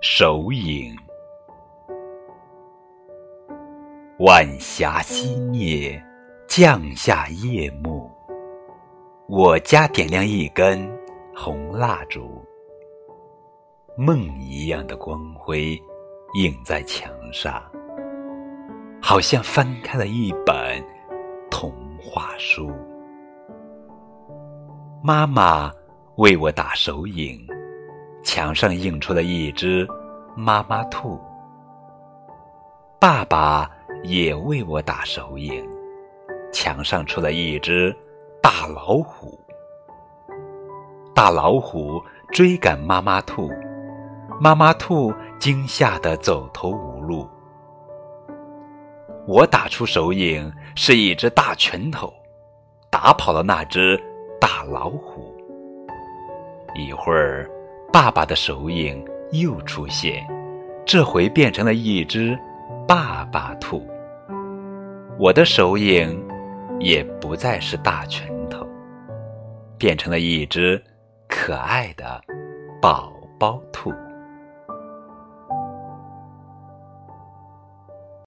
手影，晚霞熄灭，降下夜幕。我家点亮一根红蜡烛，梦一样的光辉映在墙上，好像翻开了一本童话书。妈妈为我打手影，墙上映出了一只妈妈兔。爸爸也为我打手影，墙上出了一只。大老虎，大老虎追赶妈妈兔，妈妈兔惊吓得走投无路。我打出手影，是一只大拳头，打跑了那只大老虎。一会儿，爸爸的手影又出现，这回变成了一只爸爸兔。我的手影也不再是大拳头。变成了一只可爱的宝宝兔。